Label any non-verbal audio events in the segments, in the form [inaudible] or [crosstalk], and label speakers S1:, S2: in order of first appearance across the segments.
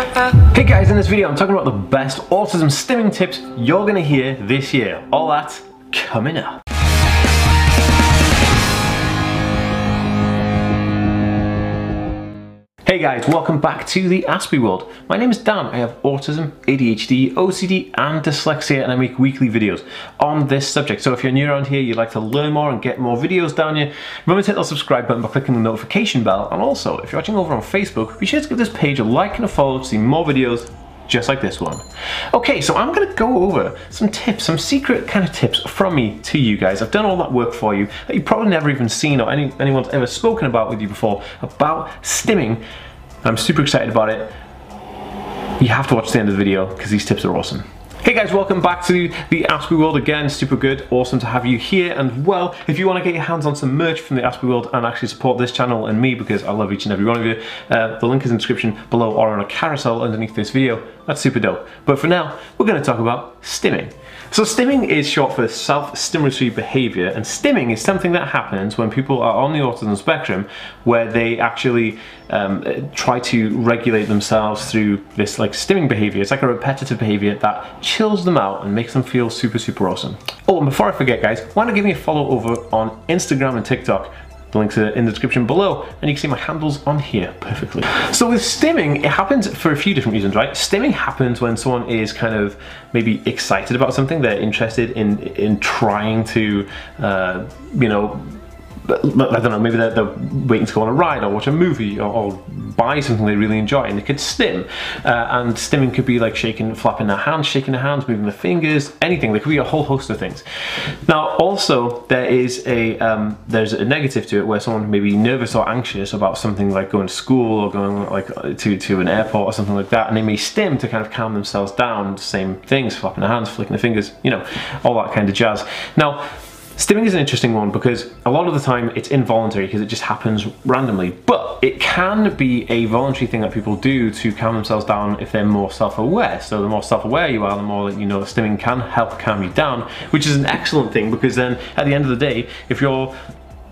S1: Hey guys, in this video I'm talking about the best autism stimming tips you're gonna hear this year. All that coming up. Guys, welcome back to the Aspie World. My name is Dan. I have autism, ADHD, OCD, and dyslexia, and I make weekly videos on this subject. So if you're new around here, you'd like to learn more and get more videos down here, remember to hit that subscribe button by clicking the notification bell. And also, if you're watching over on Facebook, be sure to give this page a like and a follow to see more videos just like this one. Okay, so I'm gonna go over some tips, some secret kind of tips from me to you guys. I've done all that work for you that you've probably never even seen or any, anyone's ever spoken about with you before about stimming. I'm super excited about it. You have to watch the end of the video because these tips are awesome. Hey guys, welcome back to the Aspie World again. Super good, awesome to have you here. And well, if you want to get your hands on some merch from the Aspie World and actually support this channel and me because I love each and every one of you, uh, the link is in the description below or on a carousel underneath this video. That's super dope. But for now, we're going to talk about stimming. So stimming is short for self-stimulatory behavior and stimming is something that happens when people are on the autism spectrum where they actually um, try to regulate themselves through this like stimming behavior. It's like a repetitive behavior that chills them out and makes them feel super, super awesome. Oh, and before I forget guys, why not give me a follow over on Instagram and TikTok the links are in the description below and you can see my handles on here perfectly. So with stimming, it happens for a few different reasons, right? Stimming happens when someone is kind of maybe excited about something, they're interested in, in trying to, uh, you know, I don't know, maybe they're, they're, waiting to go on a ride or watch a movie or, or buy something they really enjoy and they could stim. Uh, and stimming could be like shaking, flapping their hands, shaking their hands, moving their fingers, anything. There could be a whole host of things. Now, also, there is a, um, there's a negative to it where someone may be nervous or anxious about something like going to school or going like to, to an airport or something like that. And they may stim to kind of calm themselves down, same things, flapping their hands, flicking their fingers, you know, all that kind of jazz. Now, Stimming is an interesting one because a lot of the time it's involuntary because it just happens randomly, but it can be a voluntary thing that people do to calm themselves down if they're more self-aware. So the more self-aware you are, the more that you know that stimming can help calm you down, which is an excellent thing because then at the end of the day, if you're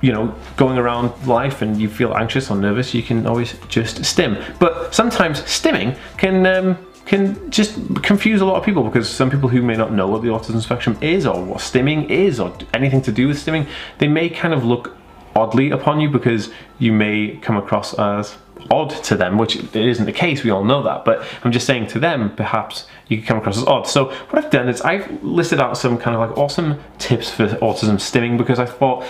S1: you know, going around life and you feel anxious or nervous, you can always just stim. But sometimes stimming can um, can just confuse a lot of people because some people who may not know what the autism spectrum is or what stimming is or anything to do with stimming, they may kind of look oddly upon you because you may come across as odd to them, which it isn't the case, we all know that, but I'm just saying to them, perhaps you could come across as odd. So what I've done is I've listed out some kind of like awesome tips for autism stimming because I thought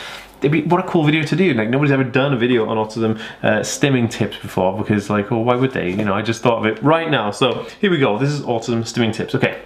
S1: be, what a cool video to do. Like nobody's ever done a video on autism uh, stimming tips before because like, oh, why would they? You know, I just thought of it right now. So here we go. This is autism stimming tips. Okay.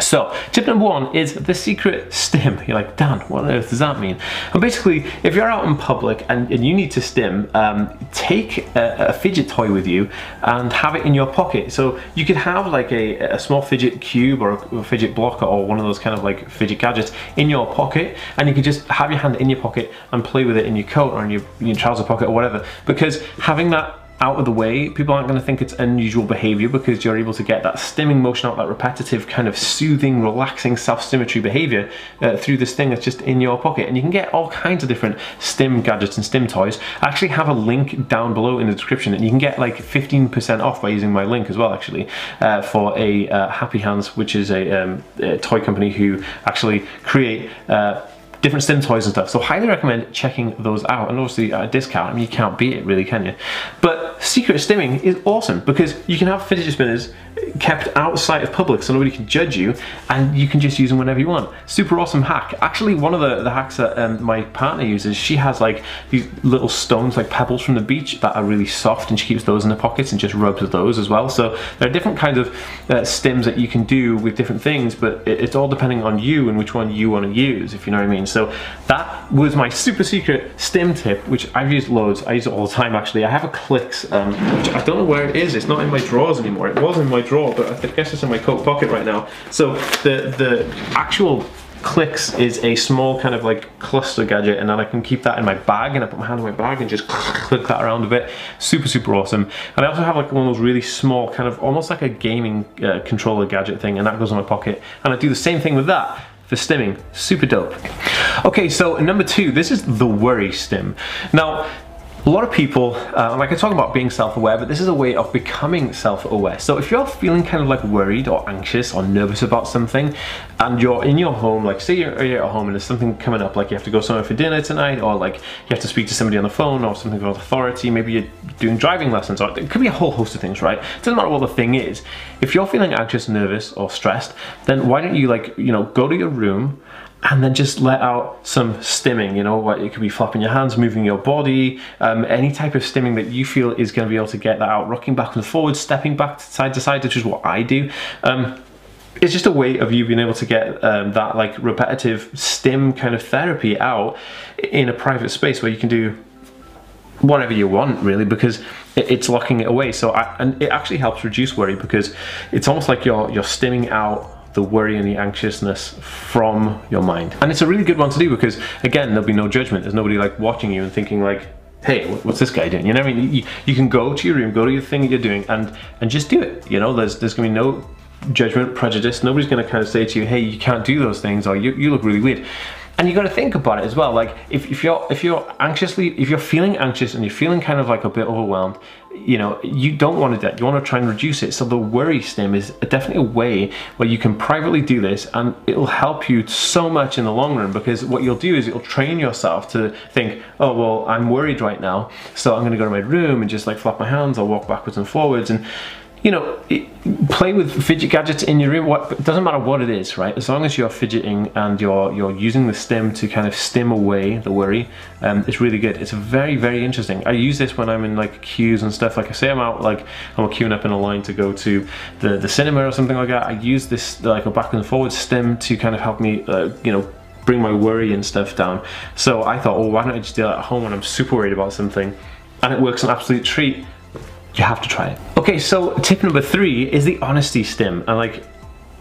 S1: So, tip number one is the secret stim. You're like, Dan, what on earth does that mean? And basically, if you're out in public and, and you need to stim, um, take a, a, fidget toy with you and have it in your pocket. So you could have like a, a small fidget cube or a, a fidget blocker or one of those kind of like fidget gadgets in your pocket and you could just have your hand in your pocket and play with it in your coat or in your, your trouser pocket or whatever. Because having that out of the way, people aren't going to think it's unusual behavior because you're able to get that stimming motion out, that repetitive kind of soothing, relaxing self-stimulatory behavior uh, through this thing that's just in your pocket. And you can get all kinds of different stim gadgets and stim toys. I actually have a link down below in the description and you can get like 15% off by using my link as well actually uh, for a uh, Happy Hands, which is a, um, a, toy company who actually create uh, different stim toys and stuff. So highly recommend checking those out. And obviously a discount, I mean, you can't beat it really, can you? But secret stimming is awesome because you can have fidget spinners kept outside of public so nobody can judge you and you can just use them whenever you want. Super awesome hack. Actually, one of the, the hacks that um, my partner uses, she has like these little stones, like pebbles from the beach that are really soft and she keeps those in her pockets and just rubs with those as well. So there are different kinds of uh, stims that you can do with different things, but it, it's all depending on you and which one you want to use, if you know what I mean. So that was my super secret stim tip, which I've used loads. I use it all the time actually. I have a Clix, um, which I don't know where it is. It's not in my drawers anymore. It was in my drawer, but I guess it's in my coat pocket right now. So the, the actual clicks is a small kind of like cluster gadget and then I can keep that in my bag and I put my hand in my bag and just [laughs] click that around a bit. Super, super awesome. And I also have like one of those really small kind of almost like a gaming uh, controller gadget thing and that goes in my pocket. And I do the same thing with that for stimming. Super dope. Okay, so number two, this is the worry stim. Now, A lot of people, uh, like I talk about being self-aware, but this is a way of becoming self-aware. So if you're feeling kind of like worried or anxious or nervous about something, and you're in your home, like say you're, you're at home and there's something coming up, like you have to go somewhere for dinner tonight, or like you have to speak to somebody on the phone or something with authority, maybe you're doing driving lessons, or it could be a whole host of things, right? It doesn't matter what the thing is. If you're feeling anxious, nervous, or stressed, then why don't you like, you know, go to your room, and then just let out some stimming, you know, what it could be flapping your hands, moving your body, um, any type of stimming that you feel is going to be able to get that out, rocking back and forward, stepping back side to side, which is what I do. Um, it's just a way of you being able to get um, that like repetitive stim kind of therapy out in a private space where you can do whatever you want really because it's locking it away so I, and it actually helps reduce worry because it's almost like you're you're stimming out the worry and the anxiousness from your mind. And it's a really good one to do because again, there'll be no judgment. There's nobody like watching you and thinking like, hey, what's this guy doing? You know what I mean? You, you can go to your room, go to your thing you're doing and, and just do it. You know, there's, there's gonna be no judgment, prejudice. Nobody's gonna kind of say to you, hey, you can't do those things or you, you look really weird and you got to think about it as well like if, if you're if you're anxiously if you're feeling anxious and you're feeling kind of like a bit overwhelmed you know you don't want to do that. You want to try and reduce it. So the worry stim is definitely a way where you can privately do this and it'll help you so much in the long run because what you'll do is it'll train yourself to think oh well i'm worried right now so i'm going to go to my room and just like flap my hands or walk backwards and forwards. And you know, play with fidget gadgets in your room. What, doesn't matter what it is, right? As long as you're fidgeting and you're you're using the stim to kind of stim away the worry, um, it's really good. It's very very interesting. I use this when I'm in like queues and stuff. Like I say, I'm out like I'm queuing up in a line to go to the the cinema or something like that. I use this like a back and forward stim to kind of help me, uh, you know, bring my worry and stuff down. So I thought, oh, why don't I just do that at home when I'm super worried about something? And it works an absolute treat you have to try it. Okay, so tip number three is the honesty stim. And like,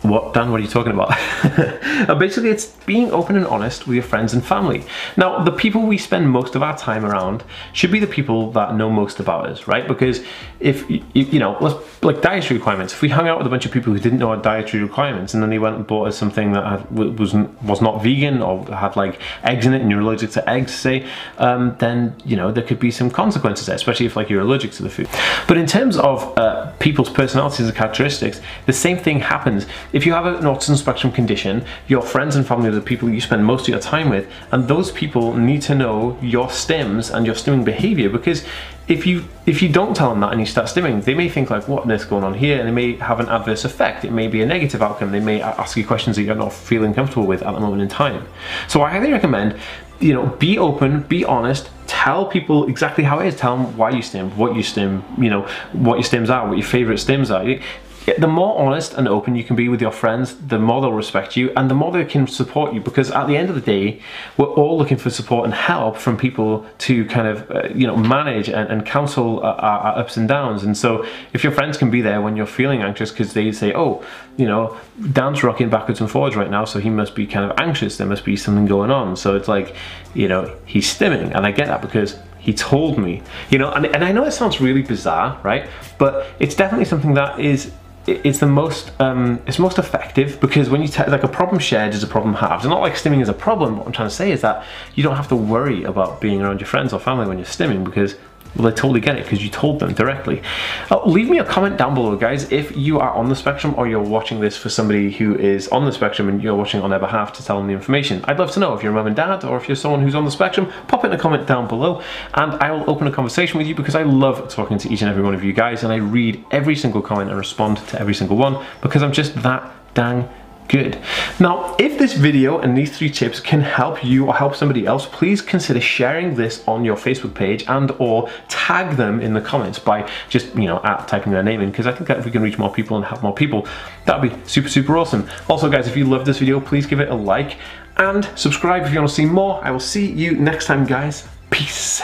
S1: what, Dan, what are you talking about? [laughs] uh, basically, it's being open and honest with your friends and family. Now, the people we spend most of our time around should be the people that know most about us, right? Because if, you know, like dietary requirements, if we hung out with a bunch of people who didn't know our dietary requirements and then they went and bought us something that was, was not vegan or had like eggs in it and you're allergic to eggs, say, um, then, you know, there could be some consequences there, especially if like you're allergic to the food. But in terms of uh, people's personalities and characteristics, the same thing happens if you have an autism spectrum condition, your friends and family are the people you spend most of your time with, and those people need to know your stims and your stimming behavior because if you if you don't tell them that and you start stimming, they may think like, what is going on here? And it may have an adverse effect. It may be a negative outcome. They may ask you questions that you're not feeling comfortable with at the moment in time. So I highly recommend, you know, be open, be honest, tell people exactly how it is. Tell them why you stim, what you stim, you know, what your stims are, what your favorite stims are the more honest and open you can be with your friends, the more they'll respect you and the more they can support you because at the end of the day, we're all looking for support and help from people to kind of, uh, you know, manage and, and counsel our, our, ups and downs. And so if your friends can be there when you're feeling anxious because they say, oh, you know, Dan's rocking backwards and forwards right now, so he must be kind of anxious. There must be something going on. So it's like, you know, he's stimming. And I get that because he told me, you know, and, and I know it sounds really bizarre, right? But it's definitely something that is it's the most um, it's most effective because when you like a problem shared is a problem halved. It's not like stimming is a problem. What I'm trying to say is that you don't have to worry about being around your friends or family when you're stimming because well, they totally get it because you told them directly. Uh, leave me a comment down below, guys, if you are on the spectrum or you're watching this for somebody who is on the spectrum and you're watching on their behalf to tell them the information. I'd love to know if you're a mum and dad or if you're someone who's on the spectrum, pop it in a comment down below and I will open a conversation with you because I love talking to each and every one of you guys and I read every single comment and respond to every single one because I'm just that dang good. Now, if this video and these three tips can help you or help somebody else, please consider sharing this on your Facebook page and or tag them in the comments by just, you know, at typing their name in because I think that if we can reach more people and help more people, that'd be super, super awesome. Also, guys, if you love this video, please give it a like and subscribe if you want to see more. I will see you next time, guys. Peace.